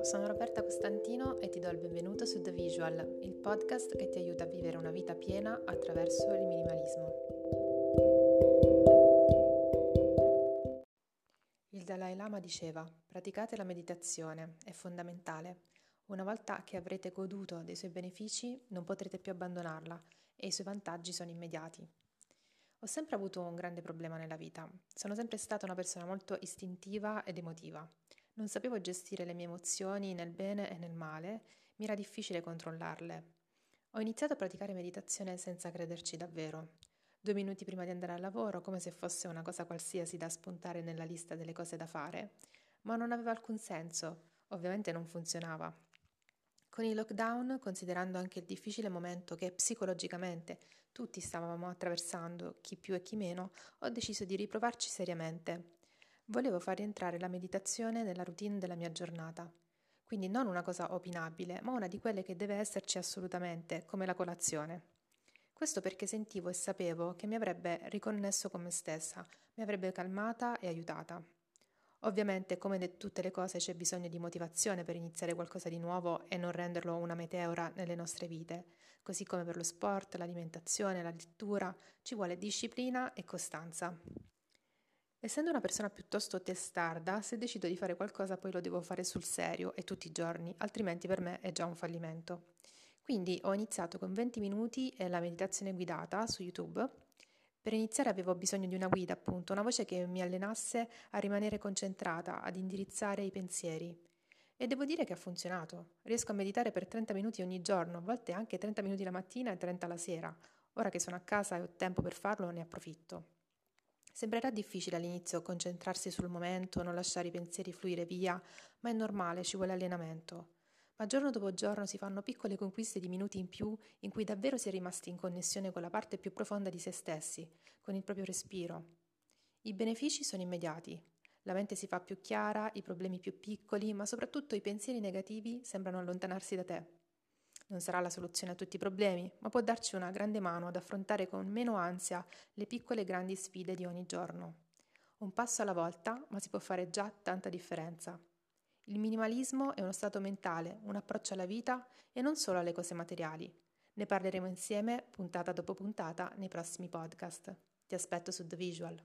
Costantino e ti do il benvenuto su The Visual, il podcast che ti aiuta a vivere una vita piena attraverso il minimalismo. Il Dalai Lama diceva, praticate la meditazione, è fondamentale. Una volta che avrete goduto dei suoi benefici, non potrete più abbandonarla e i suoi vantaggi sono immediati. Ho sempre avuto un grande problema nella vita. Sono sempre stata una persona molto istintiva ed emotiva. Non sapevo gestire le mie emozioni nel bene e nel male, mi era difficile controllarle. Ho iniziato a praticare meditazione senza crederci davvero. Due minuti prima di andare al lavoro, come se fosse una cosa qualsiasi da spuntare nella lista delle cose da fare, ma non aveva alcun senso, ovviamente non funzionava. Con il lockdown, considerando anche il difficile momento che psicologicamente tutti stavamo attraversando, chi più e chi meno, ho deciso di riprovarci seriamente. Volevo far rientrare la meditazione nella routine della mia giornata. Quindi non una cosa opinabile, ma una di quelle che deve esserci assolutamente, come la colazione. Questo perché sentivo e sapevo che mi avrebbe riconnesso con me stessa, mi avrebbe calmata e aiutata. Ovviamente, come tutte le cose, c'è bisogno di motivazione per iniziare qualcosa di nuovo e non renderlo una meteora nelle nostre vite. Così come per lo sport, l'alimentazione, la lettura, ci vuole disciplina e costanza. Essendo una persona piuttosto testarda, se decido di fare qualcosa poi lo devo fare sul serio e tutti i giorni, altrimenti per me è già un fallimento. Quindi ho iniziato con 20 minuti e la meditazione guidata su YouTube. Per iniziare avevo bisogno di una guida, appunto, una voce che mi allenasse a rimanere concentrata, ad indirizzare i pensieri. E devo dire che ha funzionato. Riesco a meditare per 30 minuti ogni giorno, a volte anche 30 minuti la mattina e 30 la sera. Ora che sono a casa e ho tempo per farlo, ne approfitto. Sembrerà difficile all'inizio concentrarsi sul momento, non lasciare i pensieri fluire via, ma è normale, ci vuole allenamento. Ma giorno dopo giorno si fanno piccole conquiste di minuti in più in cui davvero si è rimasti in connessione con la parte più profonda di se stessi, con il proprio respiro. I benefici sono immediati. La mente si fa più chiara, i problemi più piccoli, ma soprattutto i pensieri negativi sembrano allontanarsi da te. Non sarà la soluzione a tutti i problemi, ma può darci una grande mano ad affrontare con meno ansia le piccole e grandi sfide di ogni giorno. Un passo alla volta, ma si può fare già tanta differenza. Il minimalismo è uno stato mentale, un approccio alla vita e non solo alle cose materiali. Ne parleremo insieme puntata dopo puntata nei prossimi podcast. Ti aspetto su The Visual.